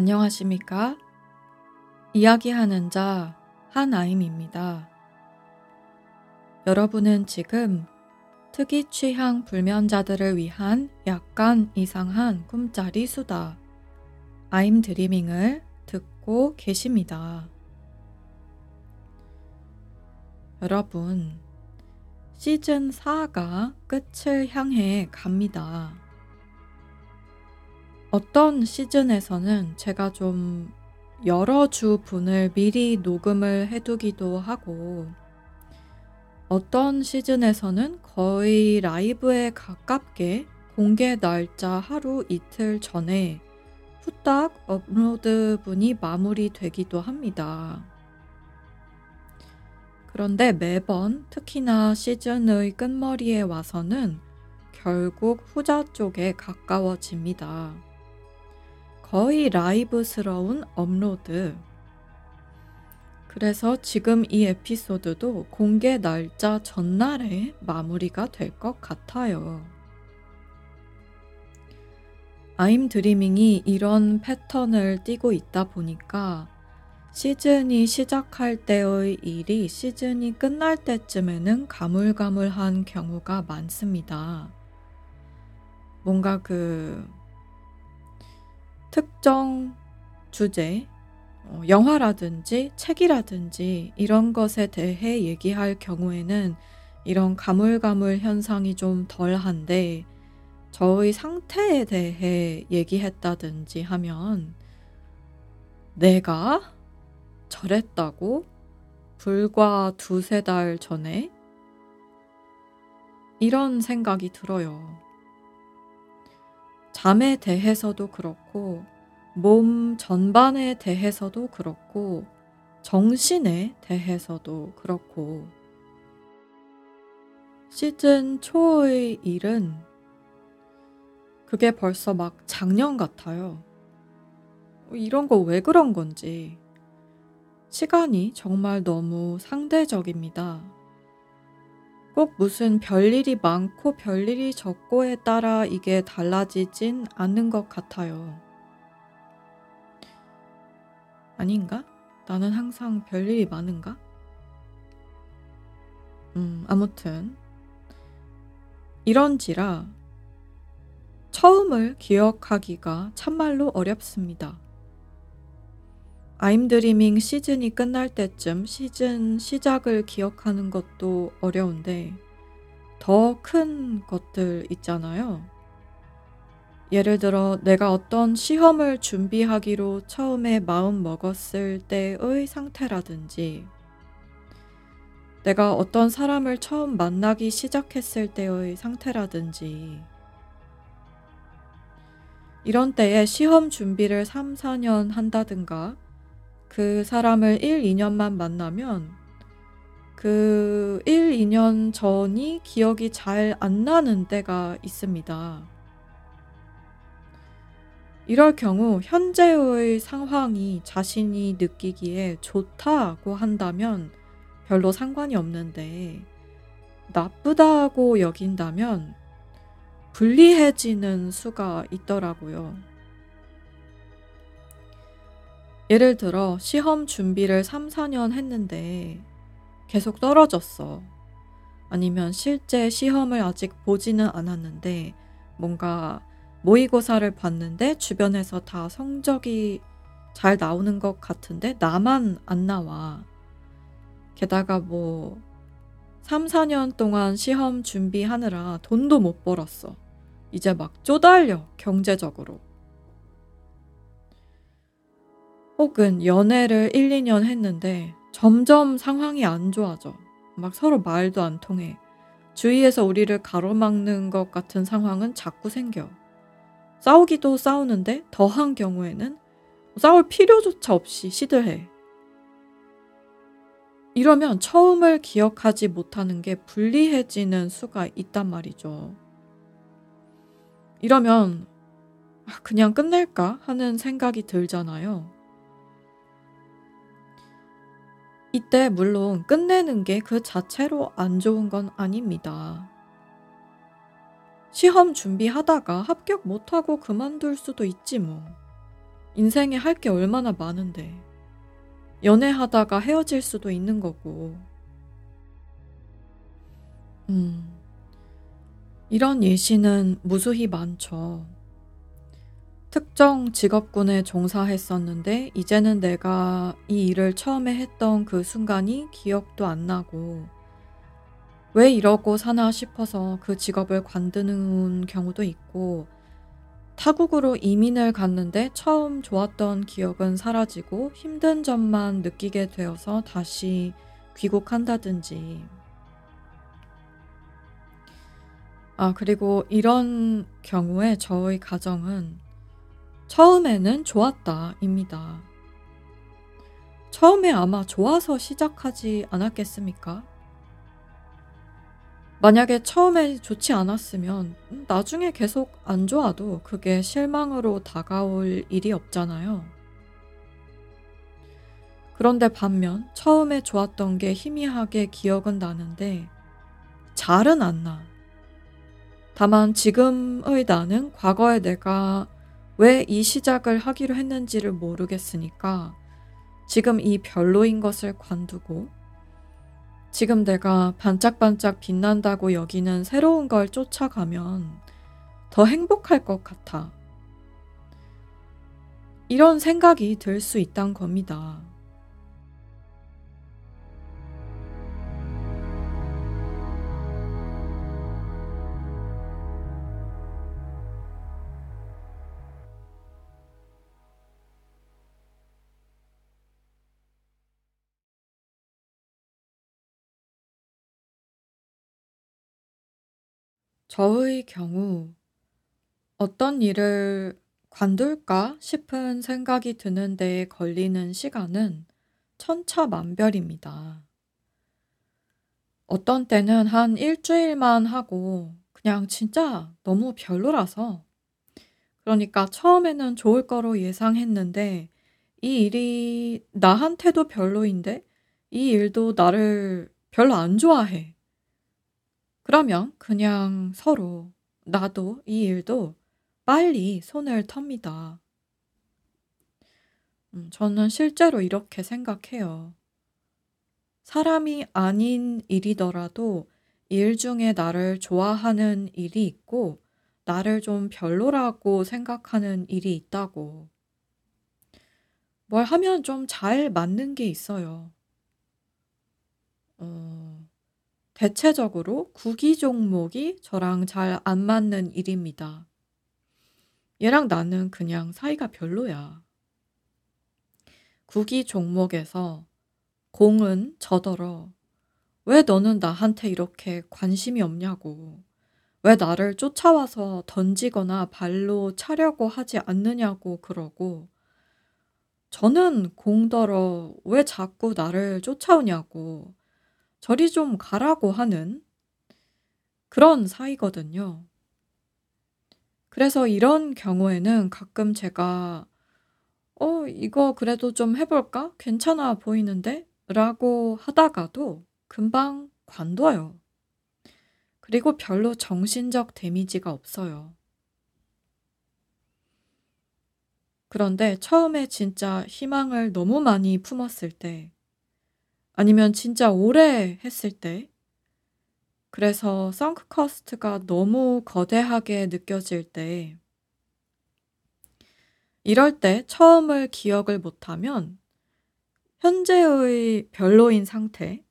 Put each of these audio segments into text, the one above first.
안녕하십니까? 이야기하는 자 한아임입니다. 여러분은 지금 특이 취향 불면자들을 위한 약간 이상한 꿈짜리 수다 아임 드리밍을 듣고 계십니다. 여러분, 시즌 4가 끝을 향해 갑니다. 어떤 시즌에서는 제가 좀 여러 주 분을 미리 녹음을 해두기도 하고, 어떤 시즌에서는 거의 라이브에 가깝게 공개 날짜 하루 이틀 전에 후딱 업로드 분이 마무리되기도 합니다. 그런데 매번 특히나 시즌의 끝머리에 와서는 결국 후자 쪽에 가까워집니다. 거의 라이브스러운 업로드. 그래서 지금 이 에피소드도 공개 날짜 전날에 마무리가 될 것 같아요. 아임 드리밍이 이런 패턴을 띠고 있다 보니까 시즌이 시작할 때의 일이 시즌이 끝날 때쯤에는 가물가물한 경우가 많습니다. 뭔가 그 특정 주제, 어, 영화라든지 책이라든지 이런 것에 대해 얘기할 경우에는 이런 가물가물 현상이 좀 덜한데 저의 상태에 대해 얘기했다든지 하면 내가 저랬다고 불과 두세 달 전에 이런 생각이 들어요. 잠에 대해서도 그렇고, 몸 전반에 대해서도 그렇고, 정신에 대해서도 그렇고, 시즌 초의 일은 그게 벌써 막 작년 같아요. 이런 거 왜 그런 건지. 시간이 정말 너무 상대적입니다. 꼭 무슨 별일이 많고 별일이 적고에 따라 이게 달라지진 않는 것 같아요. 아닌가? 나는 항상 별일이 많은가? 음, 아무튼. 이런지라 처음을 기억하기가 참말로 어렵습니다. 아임 드리밍 시즌이 끝날 때쯤 시즌 시작을 기억하는 것도 어려운데 더 큰 것들 있잖아요. 예를 들어 내가 어떤 시험을 준비하기로 처음에 마음 먹었을 때의 상태라든지 내가 어떤 사람을 처음 만나기 시작했을 때의 상태라든지 이런 때에 시험 준비를 3, 4년 한다든가 그 사람을 1, 2년만 만나면 그 1, 2년 전이 기억이 잘 안 나는 때가 있습니다. 이럴 경우 현재의 상황이 자신이 느끼기에 좋다고 한다면 별로 상관이 없는데 나쁘다고 여긴다면 불리해지는 수가 있더라고요. 예를 들어 시험 준비를 3, 4년 했는데 계속 떨어졌어. 아니면 실제 시험을 아직 보지는 않았는데 뭔가 모의고사를 봤는데 주변에서 다 성적이 잘 나오는 것 같은데 나만 안 나와. 게다가 뭐 3, 4년 동안 시험 준비하느라 돈도 못 벌었어. 이제 막 쪼달려, 경제적으로. 혹은 연애를 1, 2년 했는데 점점 상황이 안 좋아져. 막 서로 말도 안 통해. 주위에서 우리를 가로막는 것 같은 상황은 자꾸 생겨. 싸우기도 싸우는데 더한 경우에는 싸울 필요조차 없이 시들해. 이러면 처음을 기억하지 못하는 게 불리해지는 수가 있단 말이죠. 이러면 아, 그냥 끝낼까 하는 생각이 들잖아요. 이때 물론 끝내는 게 그 자체로 안 좋은 건 아닙니다. 시험 준비하다가 합격 못하고 그만둘 수도 있지 뭐. 인생에 할 게 얼마나 많은데. 연애하다가 헤어질 수도 있는 거고. 음. 이런 예시는 무수히 많죠. 특정 직업군에 종사했었는데 이제는 내가 이 일을 처음에 했던 그 순간이 기억도 안 나고 왜 이러고 사나 싶어서 그 직업을 관두는 경우도 있고 타국으로 이민을 갔는데 처음 좋았던 기억은 사라지고 힘든 점만 느끼게 되어서 다시 귀국한다든지. 아 그리고 이런 경우에 저의 가정은 처음에는 좋았다 입니다. 처음에 아마 좋아서 시작하지 않았겠습니까? 만약에 처음에 좋지 않았으면 나중에 계속 안 좋아도 그게 실망으로 다가올 일이 없잖아요. 그런데 반면 처음에 좋았던 게 희미하게 기억은 나는데 잘은 안 나. 다만 지금의 나는 과거에 내가 왜 이 시작을 하기로 했는지를 모르겠으니까 지금 이 별로인 것을 관두고 지금 내가 반짝반짝 빛난다고 여기는 새로운 걸 쫓아가면 더 행복할 것 같아. 이런 생각이 들 수 있단 겁니다. 저의 경우 어떤 일을 관둘까 싶은 생각이 드는 데에 걸리는 시간은 천차만별입니다. 어떤 때는 한 일주일만 하고 그냥 진짜 너무 별로라서 그러니까 처음에는 좋을 거로 예상했는데 이 일이 나한테도 별로인데 이 일도 나를 별로 안 좋아해. 그러면 그냥 서로 나도 이 일도 빨리 손을 텁니다. 음, 저는 실제로 이렇게 생각해요. 사람이 아닌 일이더라도 일 중에 나를 좋아하는 일이 있고 나를 좀 별로라고 생각하는 일이 있다고. 뭘 하면 좀 잘 맞는 게 있어요. 어, 대체적으로 구기 종목이 저랑 잘 안 맞는 일입니다. 얘랑 나는 그냥 사이가 별로야. 구기 종목에서 공은 저더러 왜 너는 나한테 이렇게 관심이 없냐고. 왜 나를 쫓아와서 던지거나 발로 차려고 하지 않느냐고 그러고 저는 공더러 왜 자꾸 나를 쫓아오냐고 저리 좀 가라고 하는 그런 사이거든요. 그래서 이런 경우에는 가끔 제가 어, 이거 그래도 좀 해볼까? 괜찮아 보이는데? 라고 하다가도 금방 관둬요. 그리고 별로 정신적 데미지가 없어요. 그런데 처음에 진짜 희망을 너무 많이 품었을 때, 아니면 진짜 오래 했을 때 그래서 썬크 커스트가 너무 거대하게 느껴질 때 이럴 때 처음을 기억을 못하면 현재의 별로인 상태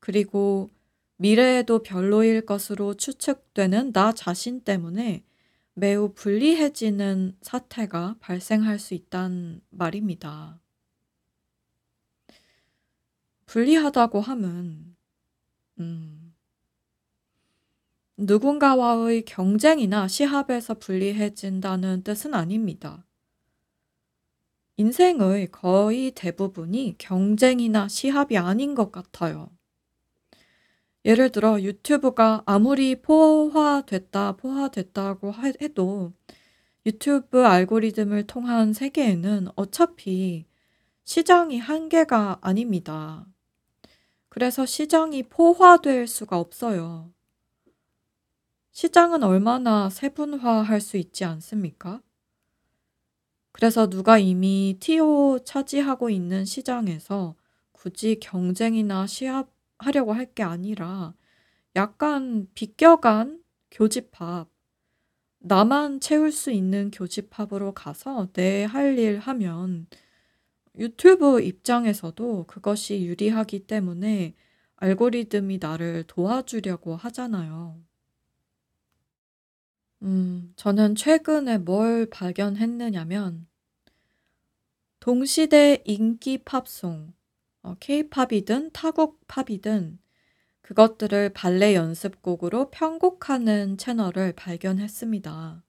그리고 미래에도 별로일 것으로 추측되는 나 자신 때문에 매우 불리해지는 사태가 발생할 수 있단 말입니다. 불리하다고 함은 음 누군가와의 경쟁이나 시합에서 불리해진다는 뜻은 아닙니다. 인생의 거의 대부분이 경쟁이나 시합이 아닌 것 같아요. 예를 들어 유튜브가 아무리 포화됐다, 포화됐다고 해도 유튜브 알고리즘을 통한 세계에는 어차피 시장이 한계가 아닙니다. 그래서 시장이 포화될 수가 없어요. 시장은 얼마나 세분화할 수 있지 않습니까? 그래서 누가 이미 TO 차지하고 있는 시장에서 굳이 경쟁이나 시합하려고 할 게 아니라 약간 비껴간 교집합, 나만 채울 수 있는 교집합으로 가서 내 할 일 하면 유튜브 입장에서도 그것이 유리하기 때문에 알고리즘이 나를 도와주려고 하잖아요. 음, 저는 최근에 뭘 발견했느냐면, 동시대 인기 팝송, 어, 케이팝이든 타국 팝이든 그것들을 발레 연습곡으로 편곡하는 채널을 발견했습니다.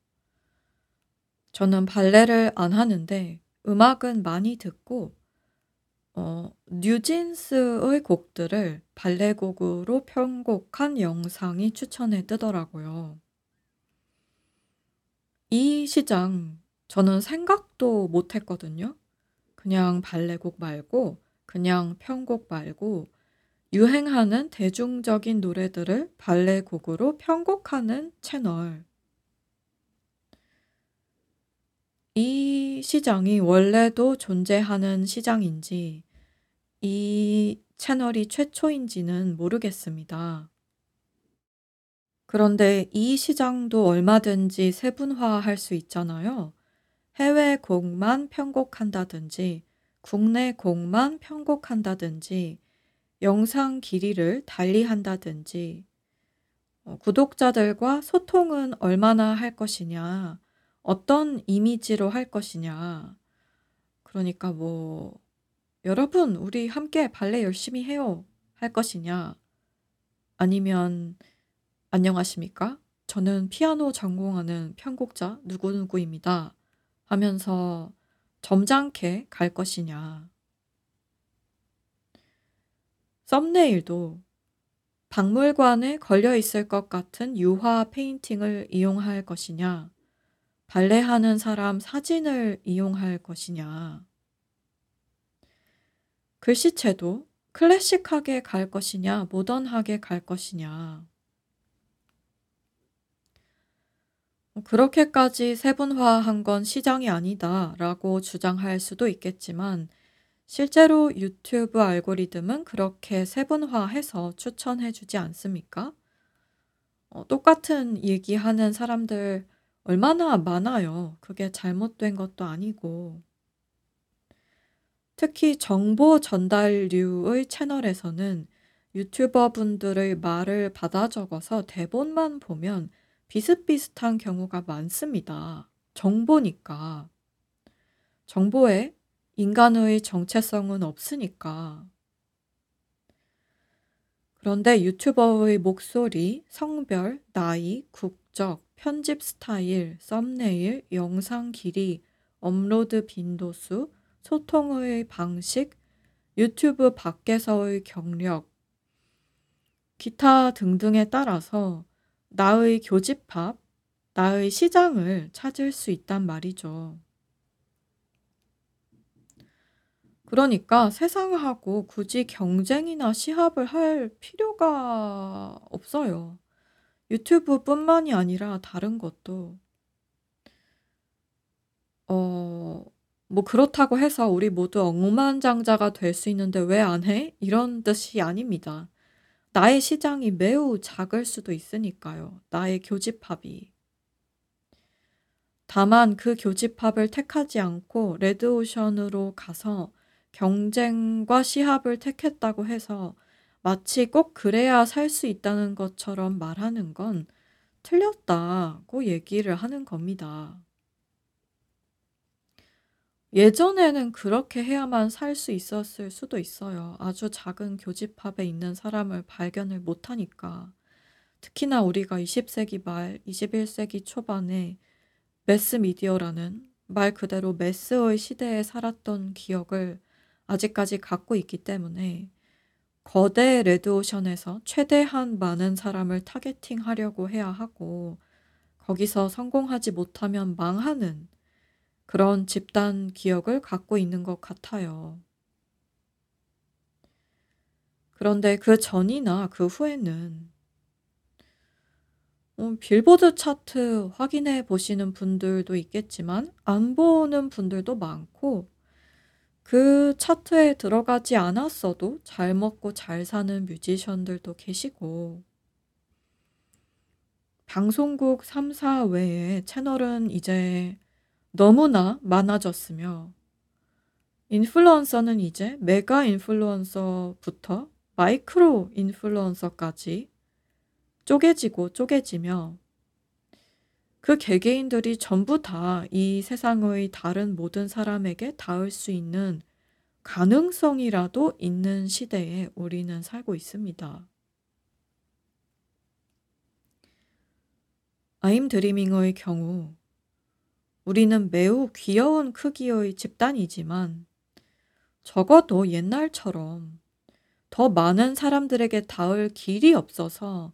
저는 발레를 안 하는데 음악은 많이 듣고 어, 뉴진스의 곡들을 발레곡으로 편곡한 영상이 추천에 뜨더라고요. 이 시장 저는 생각도 못 했거든요. 그냥 발레곡 말고 그냥 편곡 말고 유행하는 대중적인 노래들을 발레곡으로 편곡하는 채널. 이 시장이 원래도 존재하는 시장인지 이 채널이 최초인지는 모르겠습니다. 그런데 이 시장도 얼마든지 세분화할 수 있잖아요. 해외 곡만 편곡한다든지, 국내 곡만 편곡한다든지, 영상 길이를 달리한다든지, 어, 구독자들과 소통은 얼마나 할 것이냐, 어떤 이미지로 할 것이냐. 그러니까 뭐, 여러분, 우리 함께 발레 열심히 해요. 할 것이냐. 아니면, 안녕하십니까? 저는 피아노 전공하는 편곡자 누구누구입니다. 하면서 점잖게 갈 것이냐. thumbnail도 박물관에 걸려 있을 것 같은 유화 페인팅을 이용할 것이냐, 발레하는 사람 사진을 이용할 것이냐, 글씨체도 클래식하게 갈 것이냐, 모던하게 갈 것이냐, 그렇게까지 세분화한 건 시장이 아니다 라고 주장할 수도 있겠지만, 실제로 유튜브 알고리즘은 그렇게 세분화해서 추천해 주지 않습니까? 어, 똑같은 얘기하는 사람들 얼마나 많아요. 그게 잘못된 것도 아니고. 특히 정보 전달류의 채널에서는 유튜버 분들의 말을 받아 적어서 대본만 보면 비슷비슷한 경우가 많습니다. 정보니까. 정보에 인간의 정체성은 없으니까. 그런데 유튜버의 목소리, 성별, 나이, 국적, 편집 스타일, 썸네일, 영상 길이, 업로드 빈도수, 소통 의 방식, 유튜브 밖에서의 경력, 기타 등등에 따라서 나의 교집합, 나의 시장을 찾을 수 있단 말이죠. 그러니까 세상하고 굳이 경쟁이나 시합을 할 필요가 없어요. 유튜브뿐만이 아니라 다른 것도. 어, 뭐 그렇다고 해서 우리 모두 억만장자가 될 수 있는데 왜 안 해? 이런 뜻이 아닙니다. 나의 시장이 매우 작을 수도 있으니까요. 나의 교집합이. 다만 그 교집합을 택하지 않고 레드오션으로 가서 경쟁과 시합을 택했다고 해서 마치 꼭 그래야 살 수 있다는 것처럼 말하는 건 틀렸다고 얘기를 하는 겁니다. 예전에는 그렇게 해야만 살 수 있었을 수도 있어요. 아주 작은 교집합에 있는 사람을 발견을 못하니까. 특히나 우리가 20세기 말, 21세기 초반에 매스미디어라는 말 그대로 매스의 시대에 살았던 기억을 아직까지 갖고 있기 때문에 거대 레드오션에서 최대한 많은 사람을 타겟팅하려고 해야 하고 거기서 성공하지 못하면 망하는 그런 집단 기억을 갖고 있는 것 같아요. 그런데 그 전이나 그 후에는 어 빌보드 차트 확인해 보시는 분들도 있겠지만 안 보는 분들도 많고 그 차트에 들어가지 않았어도 잘 먹고 잘 사는 뮤지션들도 계시고. 방송국 3사 외에 채널은 이제 너무나 많아졌으며 인플루언서는 이제 메가 인플루언서부터 마이크로 인플루언서까지 쪼개지고 쪼개지며 그 개개인들이 전부 다 이 세상의 다른 모든 사람에게 닿을 수 있는 가능성이라도 있는 시대에 우리는 살고 있습니다. 아임 드리밍의 경우 우리는 매우 귀여운 크기의 집단이지만 적어도 옛날처럼 더 많은 사람들에게 닿을 길이 없어서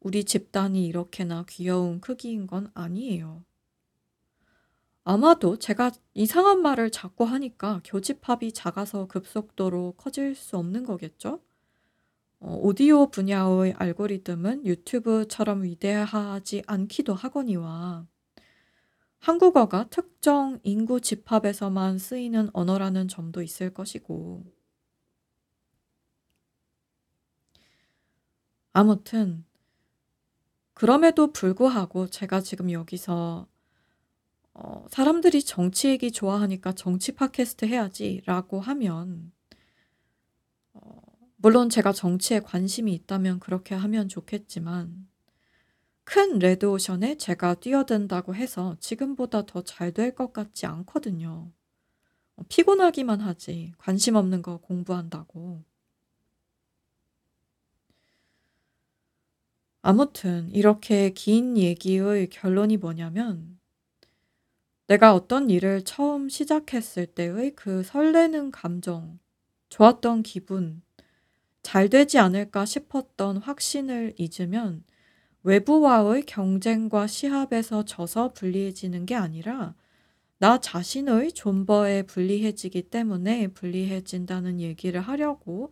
우리 집단이 이렇게나 귀여운 크기인 건 아니에요. 아마도 제가 이상한 말을 자꾸 하니까 교집합이 작아서 급속도로 커질 수 없는 거겠죠? 어, 오디오 분야의 알고리즘은 유튜브처럼 위대하지 않기도 하거니와 한국어가 특정 인구 집합에서만 쓰이는 언어라는 점도 있을 것이고 아무튼 그럼에도 불구하고 제가 지금 여기서 어, 사람들이 정치 얘기 좋아하니까 정치 팟캐스트 해야지라고 하면 어, 물론 제가 정치에 관심이 있다면 그렇게 하면 좋겠지만 큰 레드오션에 제가 뛰어든다고 해서 지금보다 더 잘 될 것 같지 않거든요. 어, 피곤하기만 하지 관심 없는 거 공부한다고. 아무튼 이렇게 긴 얘기의 결론이 뭐냐면 내가 어떤 일을 처음 시작했을 때의 그 설레는 감정, 좋았던 기분, 잘 되지 않을까 싶었던 확신을 잊으면 외부와의 경쟁과 시합에서 져서 불리해지는 게 아니라 나 자신의 존버에 불리해지기 때문에 불리해진다는 얘기를 하려고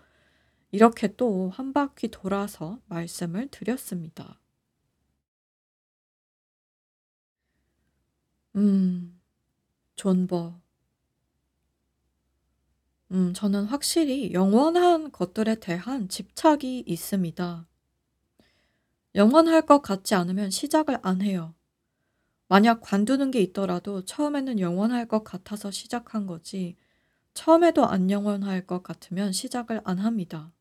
이렇게 또 한 바퀴 돌아서 말씀을 드렸습니다. 음, 존버. 음, 저는 확실히 영원한 것들에 대한 집착이 있습니다. 영원할 것 같지 않으면 시작을 안 해요. 만약 관두는 게 있더라도 처음에는 영원할 것 같아서 시작한 거지, 처음에도 안 영원할 것 같으면 시작을 안 합니다.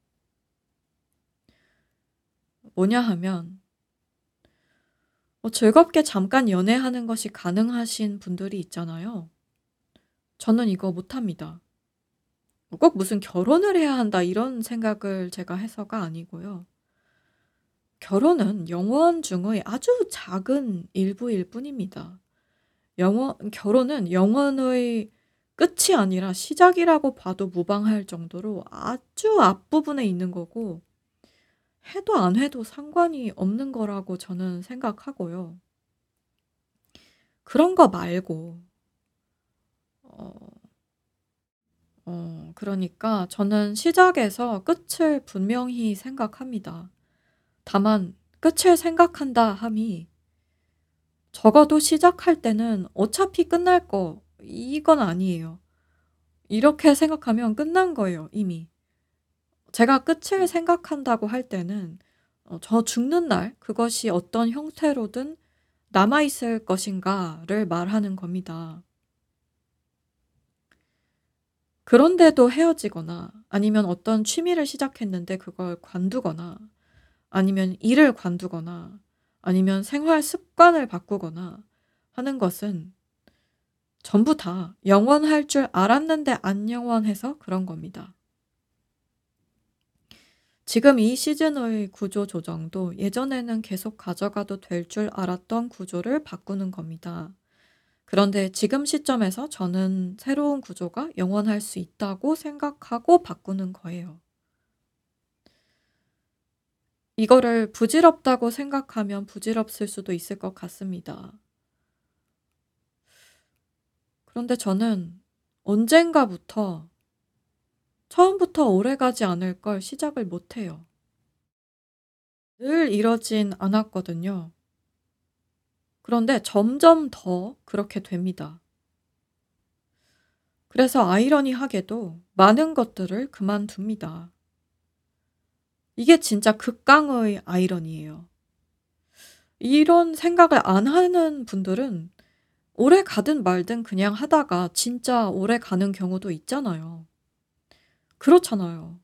뭐냐 하면 뭐 즐겁게 잠깐 연애하는 것이 가능하신 분들이 있잖아요. 저는 이거 못합니다. 꼭 무슨 결혼을 해야 한다 이런 생각을 제가 해서가 아니고요. 결혼은 영원 중의 아주 작은 일부일 뿐입니다. 영원, 결혼은 영원의 끝이 아니라 시작이라고 봐도 무방할 정도로 아주 앞부분에 있는 거고, 해도 안 해도 상관이 없는 거라고 저는 생각하고요. 그런 거 말고, 어, 어, 그러니까 저는 시작에서 끝을 분명히 생각합니다. 다만, 끝을 생각한다 함이 적어도 시작할 때는 어차피 끝날 거, 이건 아니에요. 이렇게 생각하면 끝난 거예요, 이미. 제가 끝을 생각한다고 할 때는 어, 저 죽는 날 그것이 어떤 형태로든 남아있을 것인가를 말하는 겁니다. 그런데도 헤어지거나 아니면 어떤 취미를 시작했는데 그걸 관두거나 아니면 일을 관두거나 아니면 생활 습관을 바꾸거나 하는 것은 전부 다 영원할 줄 알았는데 안 영원해서 그런 겁니다. 지금 이 시즌의 구조 조정도 예전에는 계속 가져가도 될 줄 알았던 구조를 바꾸는 겁니다. 그런데 지금 시점에서 저는 새로운 구조가 영원할 수 있다고 생각하고 바꾸는 거예요. 이거를 부질없다고 생각하면 부질없을 수도 있을 것 같습니다. 그런데 저는 언젠가부터 처음부터 오래가지 않을 걸 시작을 못 해요. 늘 이러진 않았거든요. 그런데 점점 더 그렇게 됩니다. 그래서 아이러니하게도 많은 것들을 그만둡니다. 이게 진짜 극강의 아이러니예요. 이런 생각을 안 하는 분들은 오래 가든 말든 그냥 하다가 진짜 오래 가는 경우도 있잖아요. 그렇잖아요.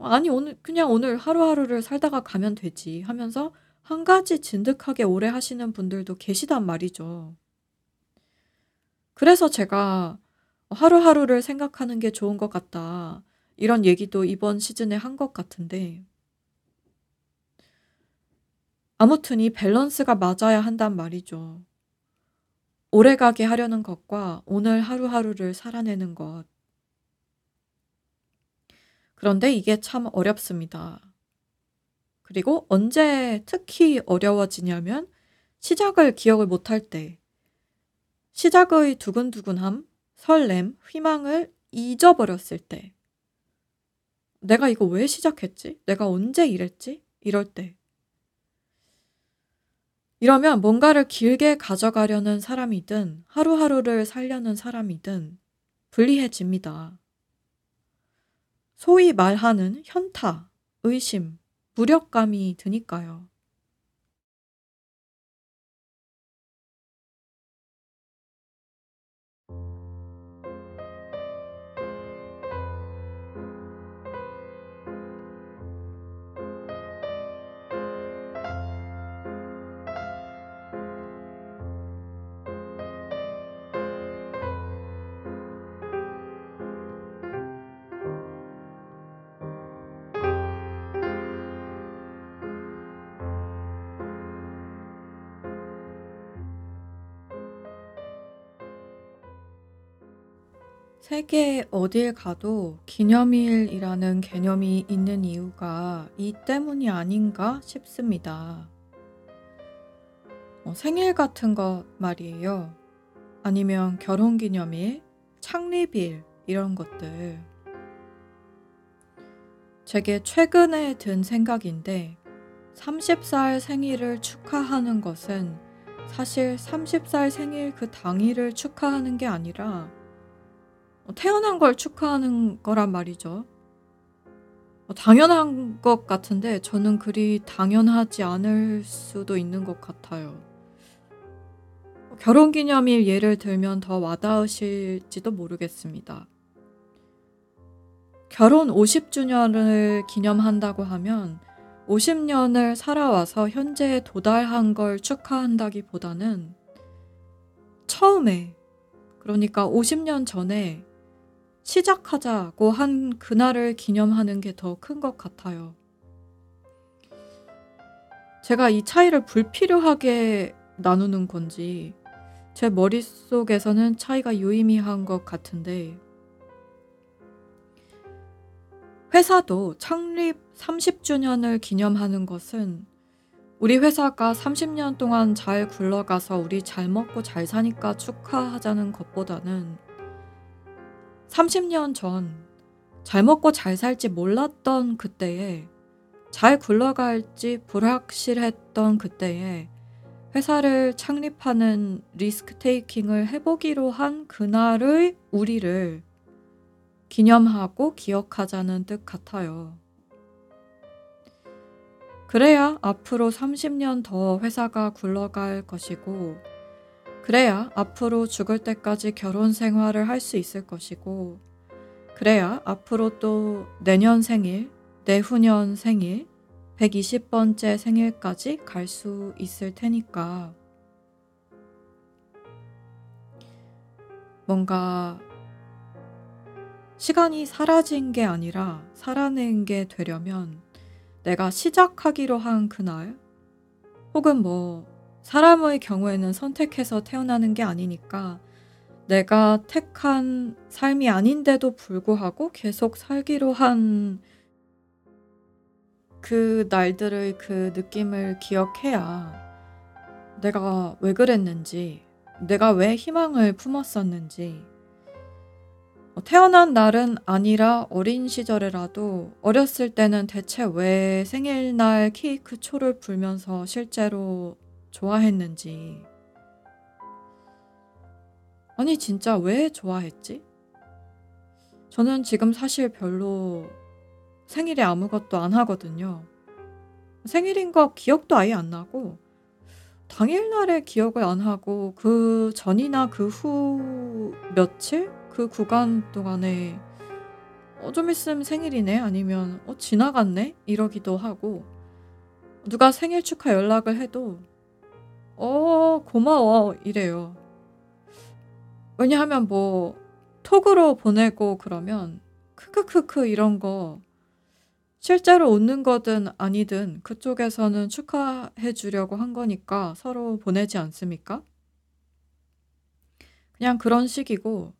아니, 오늘, 그냥 오늘 하루하루를 살다가 가면 되지 하면서 한 가지 진득하게 오래 하시는 분들도 계시단 말이죠. 그래서 제가 하루하루를 생각하는 게 좋은 것 같다. 이런 얘기도 이번 시즌에 한 것 같은데. 아무튼 이 밸런스가 맞아야 한단 말이죠. 오래 가게 하려는 것과 오늘 하루하루를 살아내는 것. 그런데 이게 참 어렵습니다. 그리고 언제 특히 어려워지냐면 시작을 기억을 못할 때, 시작의 두근두근함, 설렘, 희망을 잊어버렸을 때, 내가 이거 왜 시작했지? 내가 언제 이랬지? 이럴 때. 이러면 뭔가를 길게 가져가려는 사람이든 하루하루를 살려는 사람이든 불리해집니다. 소위 말하는 현타, 의심, 무력감이 드니까요. 세계 어딜 가도 기념일이라는 개념이 있는 이유가 이 때문이 아닌가 싶습니다. 어, 생일 같은 것 말이에요. 아니면 결혼 기념일, 창립일, 이런 것들. 제게 최근에 든 생각인데, 30살 생일을 축하하는 것은 사실 30살 생일 그 당일을 축하하는 게 아니라 어, 태어난 걸 축하하는 거란 말이죠. 어, 당연한 것 같은데 저는 그리 당연하지 않을 수도 있는 것 같아요. 결혼 기념일 예를 들면 더 와닿으실지도 모르겠습니다. 결혼 50주년을 기념한다고 하면 50년을 살아와서 현재에 도달한 걸 축하한다기 보다는 처음에, 그러니까 50년 전에 시작하자고 한 그날을 기념하는 게 더 큰 것 같아요. 제가 이 차이를 불필요하게 나누는 건지 제 머릿속에서는 차이가 유의미한 것 같은데 회사도 창립 30주년을 기념하는 것은 우리 회사가 30년 동안 잘 굴러가서 우리 잘 먹고 잘 사니까 축하하자는 것보다는 30년 전 잘 먹고 잘 살지 몰랐던 그때에 잘 굴러갈지 불확실했던 그때에 회사를 창립하는 리스크 테이킹을 해보기로 한 그날의 우리를 기념하고 기억하자는 뜻 같아요. 그래야 앞으로 30년 더 회사가 굴러갈 것이고, 그래야 앞으로 죽을 때까지 결혼 생활을 할 수 있을 것이고, 그래야 앞으로 또 내년 생일, 내후년 생일, 120번째 생일까지 갈 수 있을 테니까. 뭔가 시간이 사라진 게 아니라 살아낸 게 되려면 내가 시작하기로 한 그날, 혹은 뭐 사람의 경우에는 선택해서 태어나는 게 아니니까 내가 택한 삶이 아닌데도 불구하고 계속 살기로 한 그 날들의 그 느낌을 기억해야 내가 왜 그랬는지, 내가 왜 희망을 품었었는지, 어, 태어난 날은 아니라 어린 시절에라도 어렸을 때는 대체 왜 생일날 케이크 초를 불면서 실제로 좋아했는지. 아니, 진짜 왜 좋아했지? 저는 지금 사실 별로 생일에 아무것도 안 하거든요. 생일인 거 기억도 아예 안 나고, 당일날에 기억을 안 하고, 그 전이나 그 후 며칠? 그 구간 동안에 어, 좀 있으면 생일이네? 아니면 어, 지나갔네? 이러기도 하고, 누가 생일 축하 연락을 해도, 어, 고마워. 이래요. 왜냐하면 뭐, 톡으로 보내고 그러면, 크크크크 이런 거, 실제로 웃는 거든 아니든 그쪽에서는 축하해 주려고 한 거니까 서로 보내지 않습니까? 그냥 그런 식이고,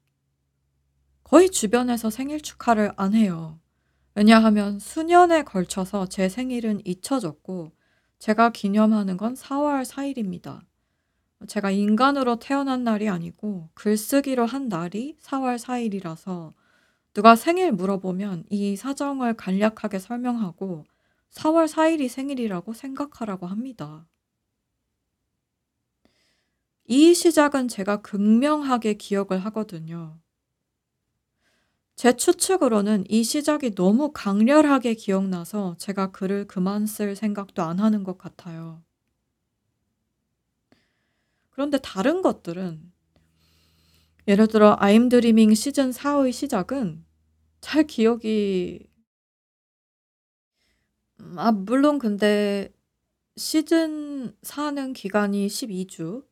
거의 주변에서 생일 축하를 안 해요. 왜냐하면 수년에 걸쳐서 제 생일은 잊혀졌고, 제가 기념하는 건 4월 4일입니다. 제가 인간으로 태어난 날이 아니고 글쓰기로 한 날이 4월 4일이라서 누가 생일 물어보면 이 사정을 간략하게 설명하고 4월 4일이 생일이라고 생각하라고 합니다. 이 시작은 제가 극명하게 기억을 하거든요. 제 추측으로는 이 시작이 너무 강렬하게 기억나서 제가 글을 그만 쓸 생각도 안 하는 것 같아요. 그런데 다른 것들은 예를 들어 I'm Dreaming 시즌 4의 시작은 잘 기억이 음, 아 물론 근데 시즌 4는 기간이 12주,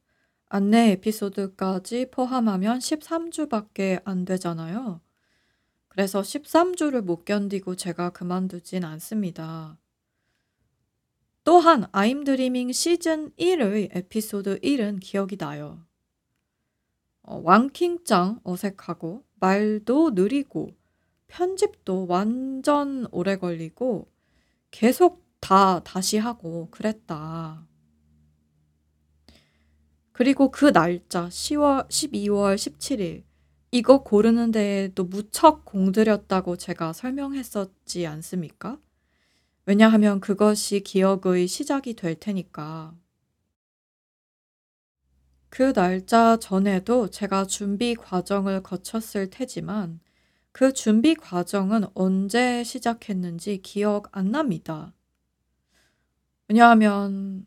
안내 에피소드까지 포함하면 13주밖에 안 되잖아요. 그래서 13주를 못 견디고 제가 그만두진 않습니다. 또한 I'm Dreaming 시즌 1의 에피소드 1은 기억이 나요. 어, 왕킹짱 어색하고 말도 느리고 편집도 완전 오래 걸리고 계속 다 다시 하고 그랬다. 그리고 그 날짜 10월, 12월 17일 이거 고르는 데에도 무척 공들였다고 제가 설명했었지 않습니까? 왜냐하면 그것이 기억의 시작이 될 테니까. 그 날짜 전에도 제가 준비 과정을 거쳤을 테지만 그 준비 과정은 언제 시작했는지 기억 안 납니다. 왜냐하면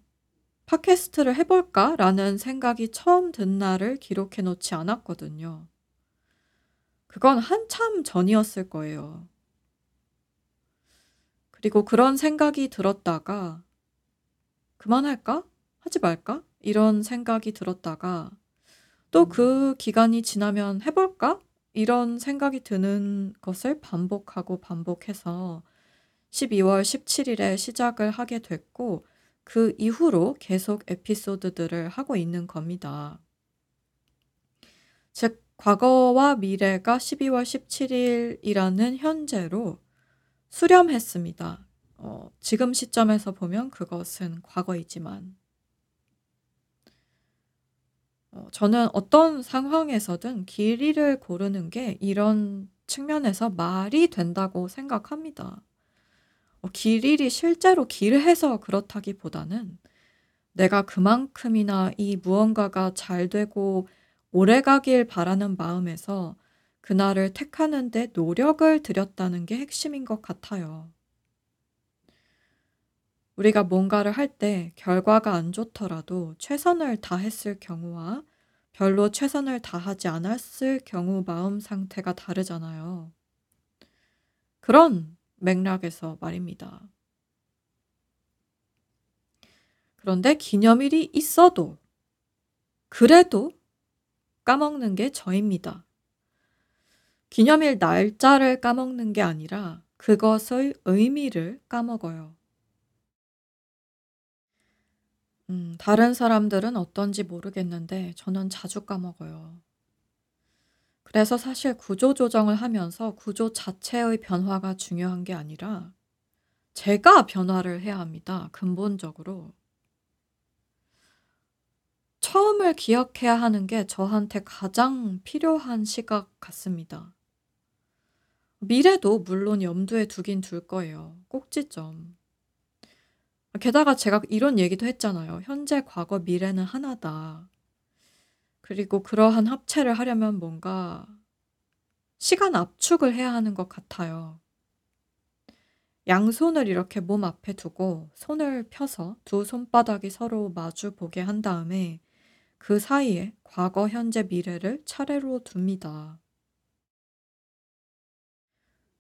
팟캐스트를 해볼까? 라는 생각이 처음 든 날을 기록해 놓지 않았거든요. 그건 한참 전이었을 거예요. 그리고 그런 생각이 들었다가 그만할까? 하지 말까? 이런 생각이 들었다가 또 그 기간이 지나면 해볼까? 이런 생각이 드는 것을 반복하고 반복해서 12월 17일에 시작을 하게 됐고 그 이후로 계속 에피소드들을 하고 있는 겁니다. 즉, 과거와 미래가 12월 17일이라는 현재로 수렴했습니다. 어, 지금 시점에서 보면 그것은 과거이지만 어, 저는 어떤 상황에서든 길이를 고르는 게 이런 측면에서 말이 된다고 생각합니다. 어, 길이를 실제로 길해서 그렇다기보다는 내가 그만큼이나 이 무언가가 잘 되고 오래 가길 바라는 마음에서 그날을 택하는데 노력을 들였다는 게 핵심인 것 같아요. 우리가 뭔가를 할 때 결과가 안 좋더라도 최선을 다했을 경우와 별로 최선을 다하지 않았을 경우 마음 상태가 다르잖아요. 그런 맥락에서 말입니다. 그런데 기념일이 있어도, 그래도 까먹는 게 저입니다. 기념일 날짜를 까먹는 게 아니라 그것의 의미를 까먹어요. 음, 다른 사람들은 어떤지 모르겠는데 저는 자주 까먹어요. 그래서 사실 구조 조정을 하면서 구조 자체의 변화가 중요한 게 아니라 제가 변화를 해야 합니다. 근본적으로. 처음을 기억해야 하는 게 저한테 가장 필요한 시각 같습니다. 미래도 물론 염두에 두긴 둘 거예요. 꼭지점. 게다가 제가 이런 얘기도 했잖아요. 현재, 과거, 미래는 하나다. 그리고 그러한 합체를 하려면 뭔가 시간 압축을 해야 하는 것 같아요. 양손을 이렇게 몸 앞에 두고 손을 펴서 두 손바닥이 서로 마주 보게 한 다음에 그 사이에 과거, 현재, 미래를 차례로 둡니다.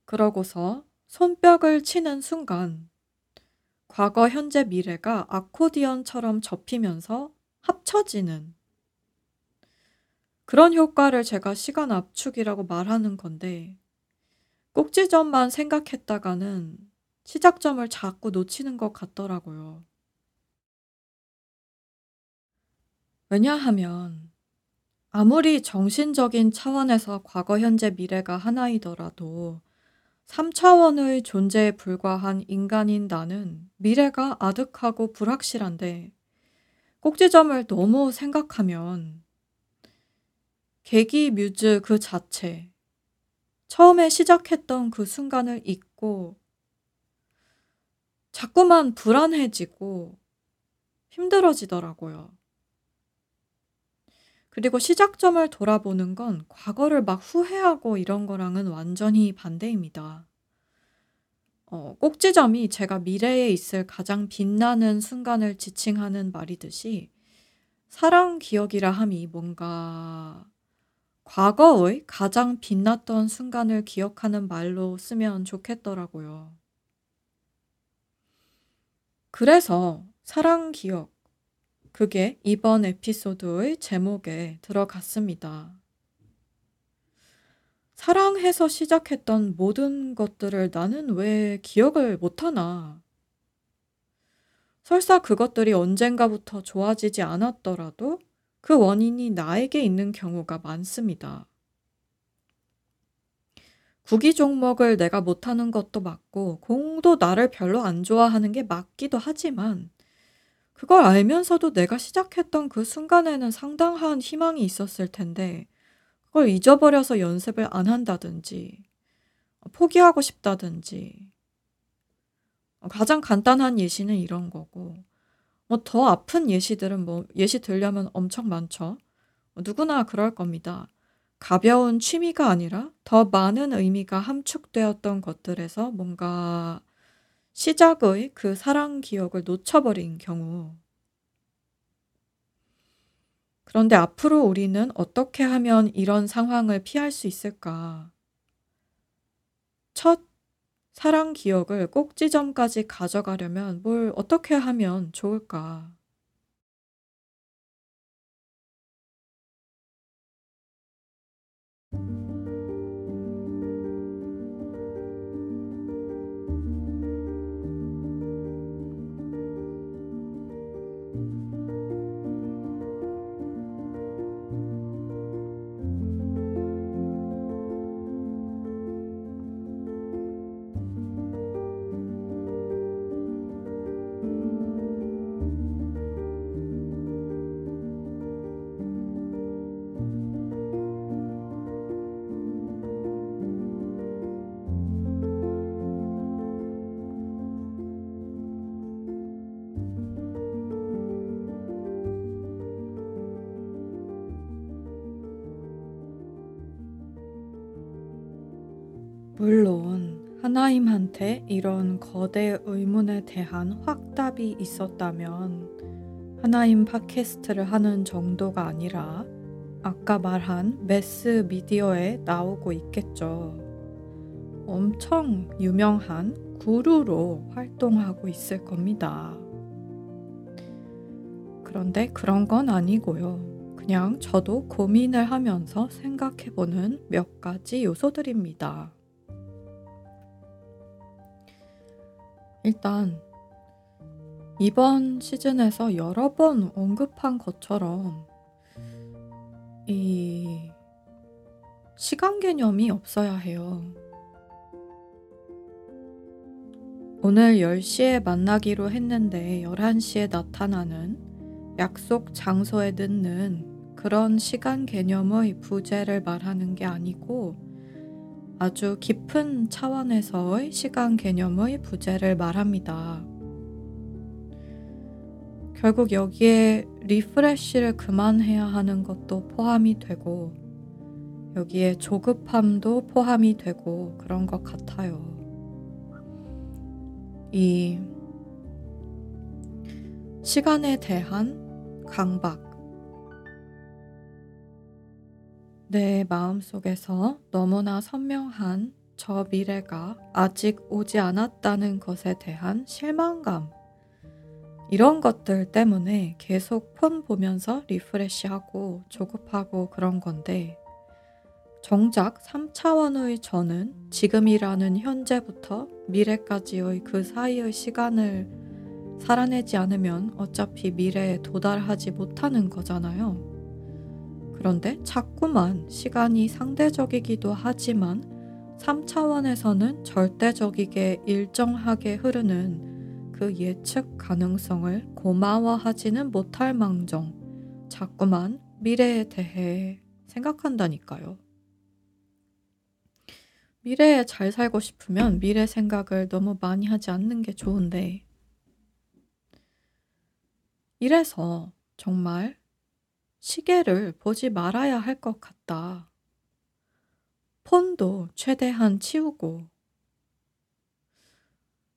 그러고서 손뼉을 치는 순간 과거, 현재, 미래가 아코디언처럼 접히면서 합쳐지는 그런 효과를 제가 시간 압축이라고 말하는 건데 꼭지점만 생각했다가는 시작점을 자꾸 놓치는 것 같더라고요. 왜냐하면 아무리 정신적인 차원에서 과거, 현재, 미래가 하나이더라도 3차원의 존재에 불과한 인간인 나는 미래가 아득하고 불확실한데 꼭지점을 너무 생각하면 계기 뮤즈 그 자체, 처음에 시작했던 그 순간을 잊고 자꾸만 불안해지고 힘들어지더라고요. 그리고 시작점을 돌아보는 건 과거를 막 후회하고 이런 거랑은 완전히 반대입니다. 어, 꼭지점이 제가 미래에 있을 가장 빛나는 순간을 지칭하는 말이듯이 사랑 기억이라 함이 뭔가 과거의 가장 빛났던 순간을 기억하는 말로 쓰면 좋겠더라고요. 그래서 사랑 기억, 그게 이번 에피소드의 제목에 들어갔습니다. 사랑해서 시작했던 모든 것들을 나는 왜 기억을 못하나? 설사 그것들이 언젠가부터 좋아지지 않았더라도 그 원인이 나에게 있는 경우가 많습니다. 구기 종목을 내가 못하는 것도 맞고, 공도 나를 별로 안 좋아하는 게 맞기도 하지만, 그걸 알면서도 내가 시작했던 그 순간에는 상당한 희망이 있었을 텐데, 그걸 잊어버려서 연습을 안 한다든지, 포기하고 싶다든지, 가장 간단한 예시는 이런 거고, 뭐 더 아픈 예시들은 뭐 예시 들려면 엄청 많죠. 누구나 그럴 겁니다. 가벼운 취미가 아니라 더 많은 의미가 함축되었던 것들에서 뭔가 시작의 그 사랑 기억을 놓쳐버린 경우. 그런데 앞으로 우리는 어떻게 하면 이런 상황을 피할 수 있을까? 첫 사랑 기억을 꼭지점까지 가져가려면 뭘 어떻게 하면 좋을까? 하나님한테 이런 거대 의문에 대한 확답이 있었다면 하나님 팟캐스트를 하는 정도가 아니라 아까 말한 매스 미디어에 나오고 있겠죠. 엄청 유명한 구루로 활동하고 있을 겁니다. 그런데 그런 건 아니고요. 그냥 저도 고민을 하면서 생각해보는 몇 가지 요소들입니다. 일단 이번 시즌에서 여러 번 언급한 것처럼 이 시간 개념이 없어야 해요. 오늘 10시에 만나기로 했는데 11시에 나타나는 약속 장소에 늦는 그런 시간 개념의 부재를 말하는 게 아니고 아주 깊은 차원에서의 시간 개념의 부재를 말합니다. 결국 여기에 리프레쉬를 그만해야 하는 것도 포함이 되고 여기에 조급함도 포함이 되고 그런 것 같아요. 이 시간에 대한 강박. 내 마음속에서 너무나 선명한 저 미래가 아직 오지 않았다는 것에 대한 실망감. 이런 것들 때문에 계속 폰 보면서 리프레시하고 조급하고 그런 건데, 정작 3차원의 저는 지금이라는 현재부터 미래까지의 그 사이의 시간을 살아내지 않으면 어차피 미래에 도달하지 못하는 거잖아요. 그런데 자꾸만 시간이 상대적이기도 하지만 3차원에서는 절대적이게 일정하게 흐르는 그 예측 가능성을 고마워하지는 못할 망정 자꾸만 미래에 대해 생각한다니까요. 미래에 잘 살고 싶으면 미래 생각을 너무 많이 하지 않는 게 좋은데, 이래서 정말 시계를 보지 말아야 할 것 같다. 폰도 최대한 치우고.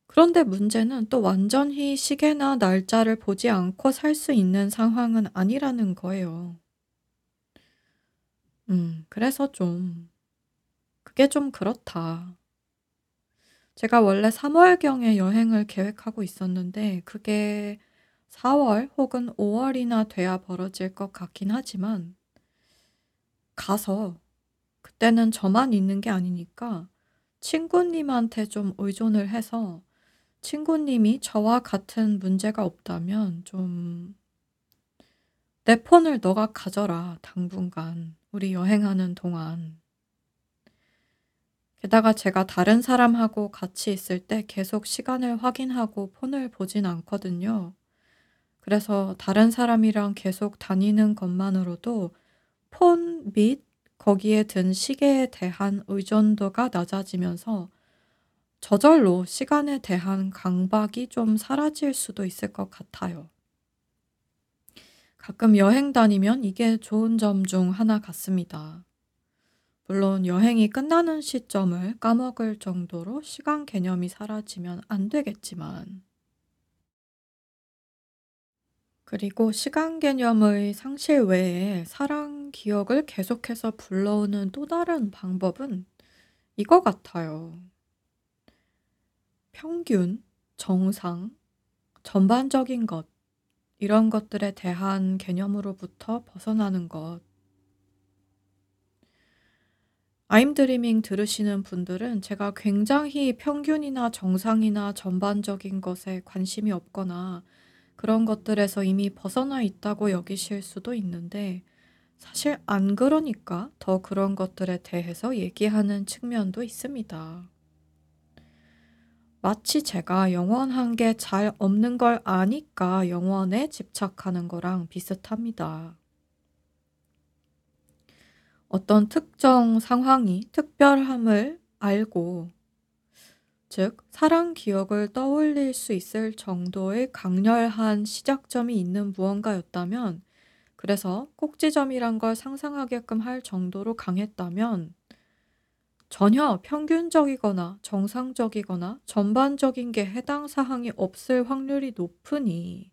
그런데 문제는 또 완전히 시계나 날짜를 보지 않고 살 수 있는 상황은 아니라는 거예요. 음, 그래서 좀, 그게 좀 그렇다. 제가 원래 3월경에 여행을 계획하고 있었는데, 그게 4월 혹은 5월이나 돼야 벌어질 것 같긴 하지만 가서 그때는 저만 있는 게 아니니까 친구님한테 좀 의존을 해서 친구님이 저와 같은 문제가 없다면 좀 내 폰을 너가 가져라, 당분간. 우리 여행하는 동안. 게다가 제가 다른 사람하고 같이 있을 때 계속 시간을 확인하고 폰을 보진 않거든요. 그래서 다른 사람이랑 계속 다니는 것만으로도 폰 및 거기에 든 시계에 대한 의존도가 낮아지면서 저절로 시간에 대한 강박이 좀 사라질 수도 있을 것 같아요. 가끔 여행 다니면 이게 좋은 점 중 하나 같습니다. 물론 여행이 끝나는 시점을 까먹을 정도로 시간 개념이 사라지면 안 되겠지만, 그리고 시간 개념의 상실 외에 사랑 기억을 계속해서 불러오는 또 다른 방법은 이거 같아요. 평균, 정상, 전반적인 것, 이런 것들에 대한 개념으로부터 벗어나는 것. 아임 드리밍 들으시는 분들은 제가 굉장히 평균이나 정상이나 전반적인 것에 관심이 없거나 그런 것들에서 이미 벗어나 있다고 여기실 수도 있는데 사실 안 그러니까 더 그런 것들에 대해서 얘기하는 측면도 있습니다. 마치 제가 영원한 게 잘 없는 걸 아니까 영원에 집착하는 거랑 비슷합니다. 어떤 특정 상황이 특별함을 알고 즉 사랑 기억을 떠올릴 수 있을 정도의 강렬한 시작점이 있는 무언가였다면 그래서 꼭지점이란 걸 상상하게끔 할 정도로 강했다면 전혀 평균적이거나 정상적이거나 전반적인 게 해당 사항이 없을 확률이 높으니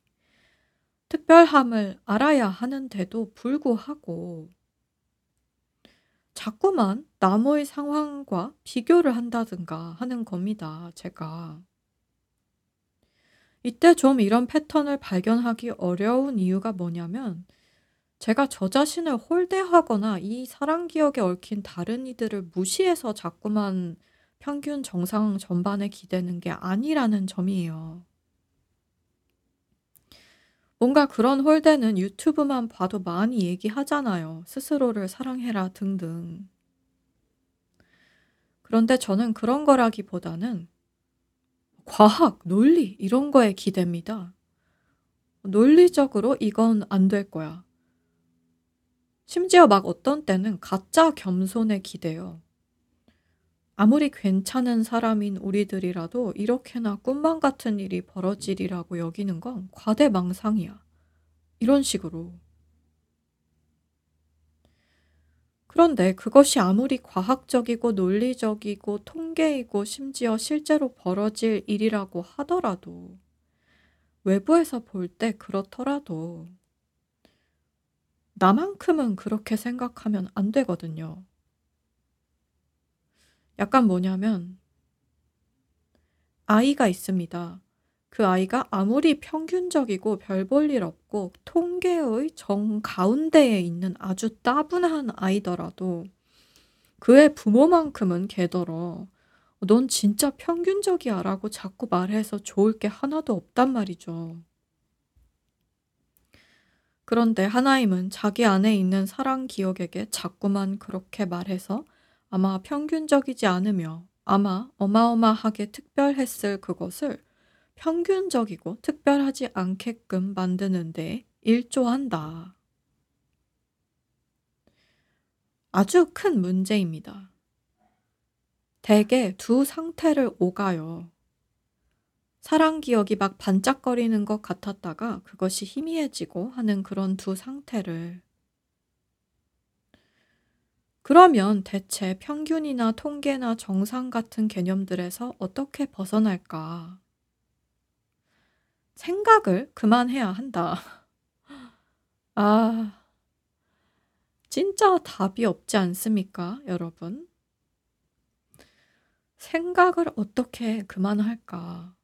특별함을 알아야 하는데도 불구하고 자꾸만 남의 상황과 비교를 한다든가 하는 겁니다, 제가. 이때 좀 이런 패턴을 발견하기 어려운 이유가 뭐냐면 제가 저 자신을 홀대하거나 이 사랑 기억에 얽힌 다른 이들을 무시해서 자꾸만 평균 정상 전반에 기대는 게 아니라는 점이에요. 뭔가 그런 홀대는 유튜브만 봐도 많이 얘기하잖아요. 스스로를 사랑해라 등등. 그런데 저는 그런 거라기보다는 과학, 논리 이런 거에 기댑니다. 논리적으로 이건 안 될 거야. 심지어 막 어떤 때는 가짜 겸손에 기대요. 아무리 괜찮은 사람인 우리들이라도 이렇게나 꿈만 같은 일이 벌어지리라고 여기는 건 과대망상이야. 이런 식으로. 그런데 그것이 아무리 과학적이고 논리적이고 통계이고 심지어 실제로 벌어질 일이라고 하더라도 외부에서 볼 때 그렇더라도 나만큼은 그렇게 생각하면 안 되거든요. 약간 뭐냐면 아이가 있습니다. 그 아이가 아무리 평균적이고 별 볼 일 없고 통계의 정 가운데에 있는 아주 따분한 아이더라도 그의 부모만큼은 걔더러 "넌 진짜 평균적이야."라고 자꾸 말해서 좋을 게 하나도 없단 말이죠. 그런데 하나임은 자기 안에 있는 사랑 기억에게 자꾸만 그렇게 말해서 아마 평균적이지 않으며 아마 어마어마하게 특별했을 그것을 평균적이고 특별하지 않게끔 만드는 데 일조한다. 아주 큰 문제입니다. 대개 두 상태를 오가요. 사랑 기억이 막 반짝거리는 것 같았다가 그것이 희미해지고 하는 그런 두 상태를 그러면 대체 평균이나 통계나 정상 같은 개념들에서 어떻게 벗어날까? 생각을 그만해야 한다. 아, 진짜 답이 없지 않습니까, 여러분? 생각을 어떻게 그만할까?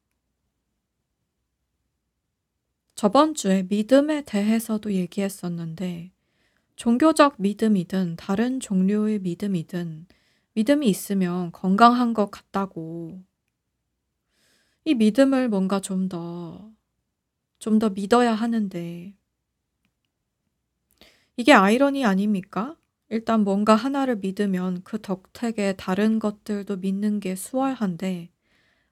저번 주에 믿음에 대해서도 얘기했었는데, 종교적 믿음이든 다른 종류의 믿음이든 믿음이 있으면 건강한 것 같다고. 이 믿음을 뭔가 좀 더, 좀 더 믿어야 하는데, 이게 아이러니 아닙니까? 일단 뭔가 하나를 믿으면 그 덕택에 다른 것들도 믿는 게 수월한데,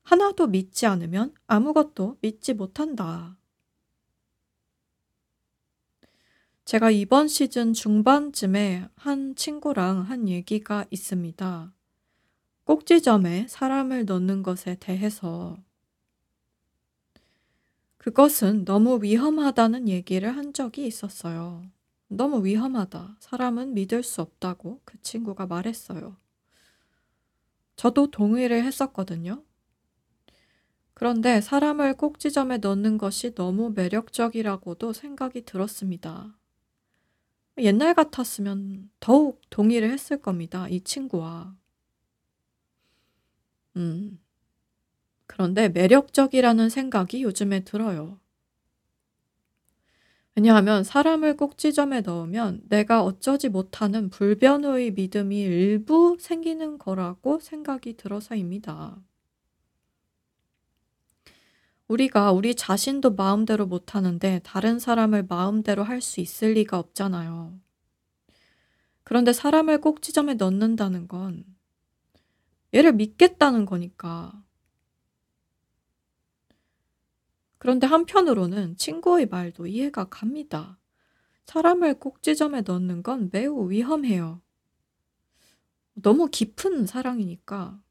하나도 믿지 않으면 아무것도 믿지 못한다. 제가 이번 시즌 중반쯤에 한 친구랑 한 얘기가 있습니다. 꼭지점에 사람을 넣는 것에 대해서 그것은 너무 위험하다는 얘기를 한 적이 있었어요. 너무 위험하다. 사람은 믿을 수 없다고 그 친구가 말했어요. 저도 동의를 했었거든요. 그런데 사람을 꼭지점에 넣는 것이 너무 매력적이라고도 생각이 들었습니다. 옛날 같았으면 더욱 동의를 했을 겁니다. 이 친구와. 음. 그런데 매력적이라는 생각이 요즘에 들어요. 왜냐하면 사람을 꼭지점에 넣으면 내가 어쩌지 못하는 불변의 믿음이 일부 생기는 거라고 생각이 들어서입니다. 우리가 우리 자신도 마음대로 못하는데 다른 사람을 마음대로 할 수 있을 리가 없잖아요. 그런데 사람을 꼭지점에 넣는다는 건 얘를 믿겠다는 거니까. 그런데 한편으로는 친구의 말도 이해가 갑니다. 사람을 꼭지점에 넣는 건 매우 위험해요. 너무 깊은 사랑이니까.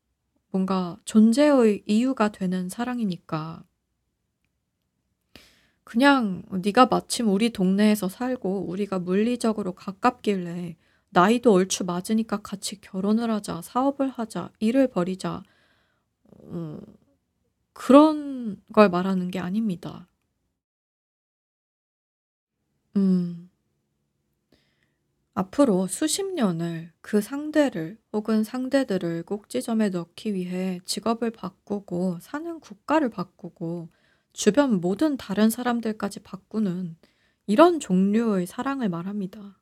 뭔가 존재의 이유가 되는 사랑이니까. 그냥 네가 마침 우리 동네에서 살고 우리가 물리적으로 가깝길래 나이도 얼추 맞으니까 같이 결혼을 하자, 사업을 하자, 일을 벌이자. 어, 그런 걸 말하는 게 아닙니다. 음. 앞으로 수십 년을 그 상대를 혹은 상대들을 꼭지점에 넣기 위해 직업을 바꾸고 사는 국가를 바꾸고 주변 모든 다른 사람들까지 바꾸는 이런 종류의 사랑을 말합니다.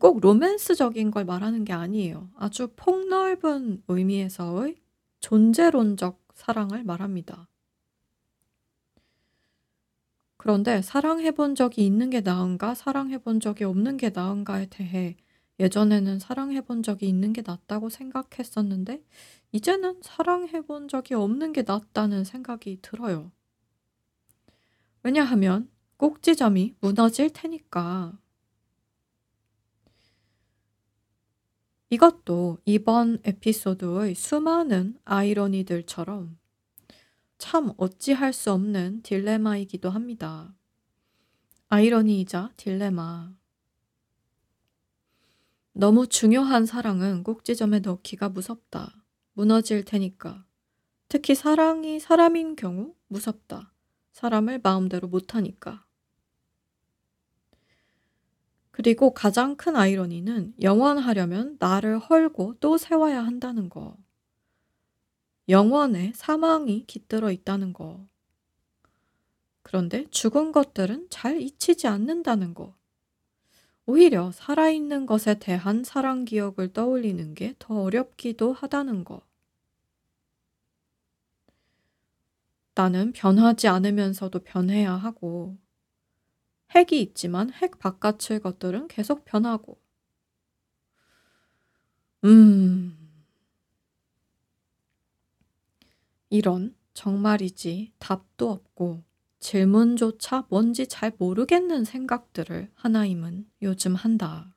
꼭 로맨스적인 걸 말하는 게 아니에요. 아주 폭넓은 의미에서의 존재론적 사랑을 말합니다. 그런데 사랑해 본 적이 있는 게 나은가, 사랑해 본 적이 없는 게 나은가에 대해 예전에는 사랑해 본 적이 있는 게 낫다고 생각했었는데, 이제는 사랑해 본 적이 없는 게 낫다는 생각이 들어요. 왜냐하면 꼭지점이 무너질 테니까. 이것도 이번 에피소드의 수많은 아이러니들처럼 참 어찌할 수 없는 딜레마이기도 합니다. 아이러니이자 딜레마. 너무 중요한 사랑은 꼭지점에 넣기가 무섭다. 무너질 테니까. 특히 사랑이 사람인 경우 무섭다. 사람을 마음대로 못하니까. 그리고 가장 큰 아이러니는 영원하려면 나를 헐고 또 세워야 한다는 거. 영원에 사망이 깃들어 있다는 거. 그런데 죽은 것들은 잘 잊히지 않는다는 거. 오히려 살아있는 것에 대한 사랑 기억을 떠올리는 게 더 어렵기도 하다는 거. 나는 변하지 않으면서도 변해야 하고, 핵이 있지만 핵 바깥의 것들은 계속 변하고, 음, 이런 정말이지 답도 없고 질문조차 뭔지 잘 모르겠는 생각들을 하나임은 요즘 한다.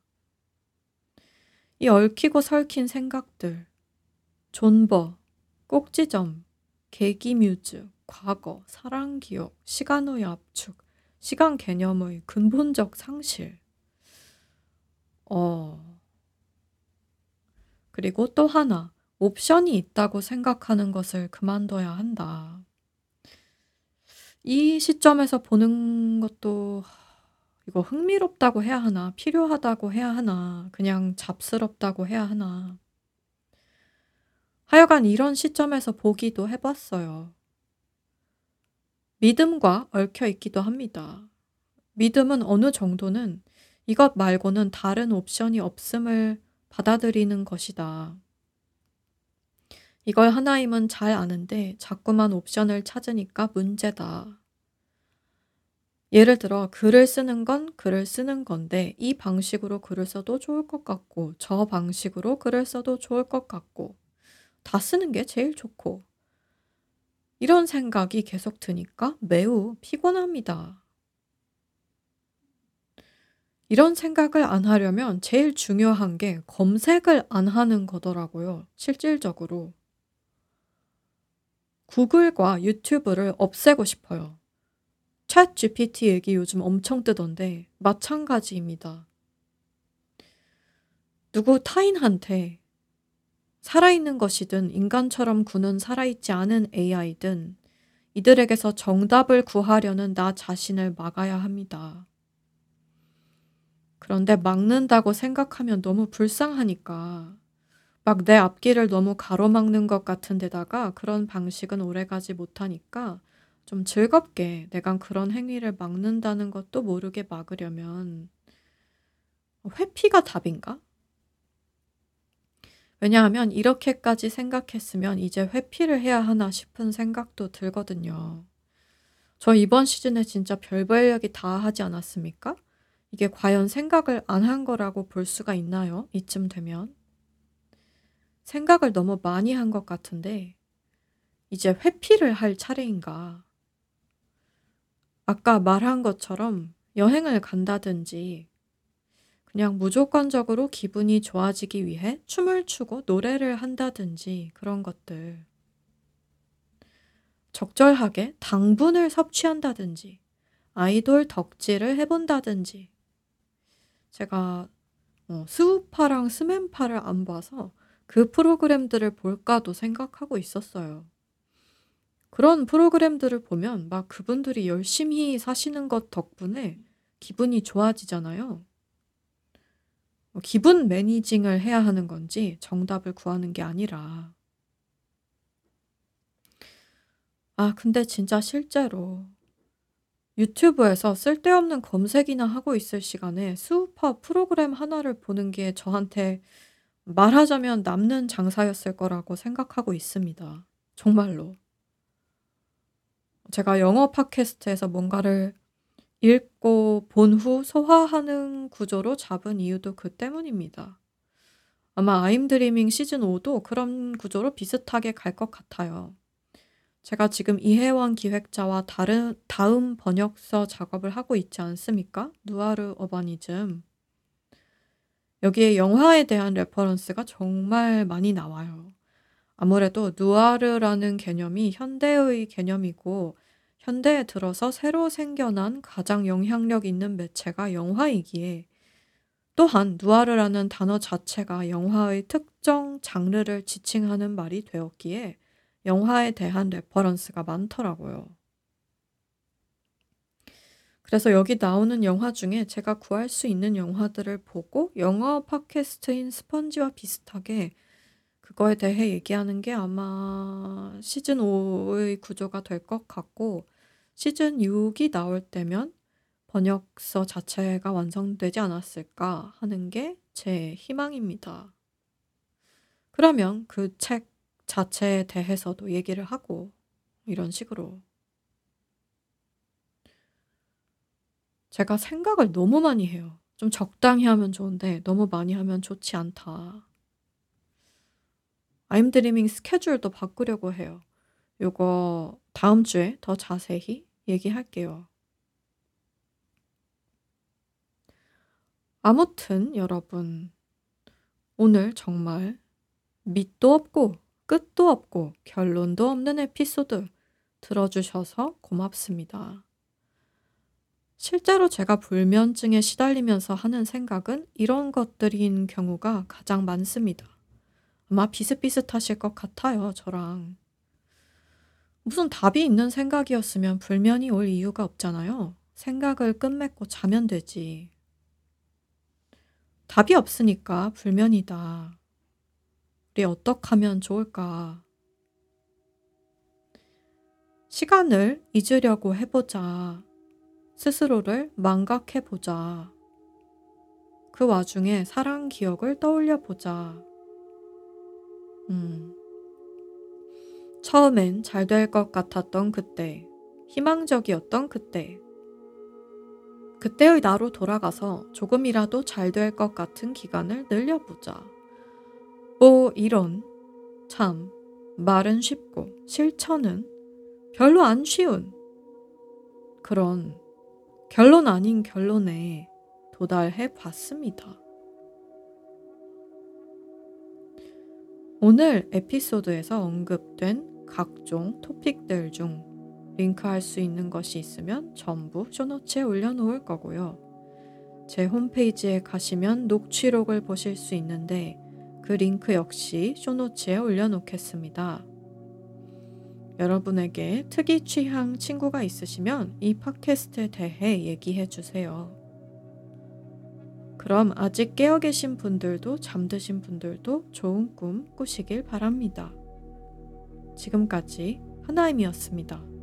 이 얽히고 설킨 생각들, 존버, 꼭지점, 계기뮤즈, 과거, 사랑 기억, 시간의 압축, 시간 개념의 근본적 상실. 어. 그리고 또 하나, 옵션이 있다고 생각하는 것을 그만둬야 한다. 이 시점에서 보는 것도 이거 흥미롭다고 해야 하나, 필요하다고 해야 하나, 그냥 잡스럽다고 해야 하나. 하여간 이런 시점에서 보기도 해봤어요. 믿음과 얽혀 있기도 합니다. 믿음은 어느 정도는 이것 말고는 다른 옵션이 없음을 받아들이는 것이다. 이걸 하나임은 잘 아는데 자꾸만 옵션을 찾으니까 문제다. 예를 들어 글을 쓰는 건 글을 쓰는 건데 이 방식으로 글을 써도 좋을 것 같고 저 방식으로 글을 써도 좋을 것 같고 다 쓰는 게 제일 좋고 이런 생각이 계속 드니까 매우 피곤합니다. 이런 생각을 안 하려면 제일 중요한 게 검색을 안 하는 거더라고요. 실질적으로. 구글과 유튜브를 없애고 싶어요. 챗 GPT 얘기 요즘 엄청 뜨던데 마찬가지입니다. 누구 타인한테 살아있는 것이든 인간처럼 구는 살아있지 않은 AI든 이들에게서 정답을 구하려는 나 자신을 막아야 합니다. 그런데 막는다고 생각하면 너무 불쌍하니까 막 내 앞길을 너무 가로막는 것 같은 데다가 그런 방식은 오래가지 못하니까 좀 즐겁게 내가 그런 행위를 막는다는 것도 모르게 막으려면 회피가 답인가? 왜냐하면 이렇게까지 생각했으면 이제 회피를 해야 하나 싶은 생각도 들거든요. 저 이번 시즌에 진짜 별별력이 다 하지 않았습니까? 이게 과연 생각을 안 한 거라고 볼 수가 있나요? 이쯤 되면. 생각을 너무 많이 한 것 같은데, 이제 회피를 할 차례인가. 아까 말한 것처럼 여행을 간다든지, 그냥 무조건적으로 기분이 좋아지기 위해 춤을 추고 노래를 한다든지 그런 것들. 적절하게 당분을 섭취한다든지, 아이돌 덕질을 해본다든지. 제가 어, 스우파랑 스맨파를 안 봐서 그 프로그램들을 볼까도 생각하고 있었어요. 그런 프로그램들을 보면 막 그분들이 열심히 사시는 것 덕분에 기분이 좋아지잖아요. 뭐 기분 매니징을 해야 하는 건지 정답을 구하는 게 아니라. 아, 근데 진짜 실제로 유튜브에서 쓸데없는 검색이나 하고 있을 시간에 수우파 프로그램 하나를 보는 게 저한테 말하자면 남는 장사였을 거라고 생각하고 있습니다. 정말로. 제가 영어 팟캐스트에서 뭔가를 읽고 본 후 소화하는 구조로 잡은 이유도 그 때문입니다. 아마 I'm Dreaming 시즌 5도 그런 구조로 비슷하게 갈 것 같아요. 제가 지금 이혜원 기획자와 다른 다음 번역서 작업을 하고 있지 않습니까? Noir Urbanisms. 여기에 영화에 대한 레퍼런스가 정말 많이 나와요. 아무래도 누아르라는 개념이 현대의 개념이고 현대에 들어서 새로 생겨난 가장 영향력 있는 매체가 영화이기에 또한 누아르라는 단어 자체가 영화의 특정 장르를 지칭하는 말이 되었기에 영화에 대한 레퍼런스가 많더라고요. 그래서 여기 나오는 영화 중에 제가 구할 수 있는 영화들을 보고 영어 팟캐스트인 스펀지와 비슷하게 그거에 대해 얘기하는 게 아마 시즌 5의 구조가 될 것 같고 시즌 6이 나올 때면 번역서 자체가 완성되지 않았을까 하는 게 제 희망입니다. 그러면 그 책 자체에 대해서도 얘기를 하고 이런 식으로 제가 생각을 너무 많이 해요. 좀 적당히 하면 좋은데 너무 많이 하면 좋지 않다. I'm Dreaming 스케줄도 바꾸려고 해요. 요거 다음 주에 더 자세히 얘기할게요. 아무튼 여러분, 오늘 정말 밑도 없고 끝도 없고 결론도 없는 에피소드 들어주셔서 고맙습니다. 실제로 제가 불면증에 시달리면서 하는 생각은 이런 것들인 경우가 가장 많습니다. 아마 비슷비슷하실 것 같아요, 저랑. 무슨 답이 있는 생각이었으면 불면이 올 이유가 없잖아요. 생각을 끝맺고 자면 되지. 답이 없으니까 불면이다. 우리 어떻게 하면 좋을까? 시간을 잊으려고 해보자. 스스로를 망각해보자. 그 와중에 사랑 기억을 떠올려보자. 음. 처음엔 잘 될 것 같았던 그때, 희망적이었던 그때. 그때의 나로 돌아가서 조금이라도 잘 될 것 같은 기간을 늘려보자. 오, 이런. 참, 말은 쉽고 실천은 별로 안 쉬운 그런 결론 아닌 결론에 도달해 봤습니다. 오늘 에피소드에서 언급된 각종 토픽들 중 링크할 수 있는 것이 있으면 전부 쇼노츠에 올려놓을 거고요. 제 홈페이지에 가시면 녹취록을 보실 수 있는데 그 링크 역시 쇼노츠에 올려놓겠습니다. 여러분에게 특이 취향 친구가 있으시면 이 팟캐스트에 대해 얘기해 주세요. 그럼 아직 깨어 계신 분들도 잠드신 분들도 좋은 꿈 꾸시길 바랍니다. 지금까지 하나임이었습니다.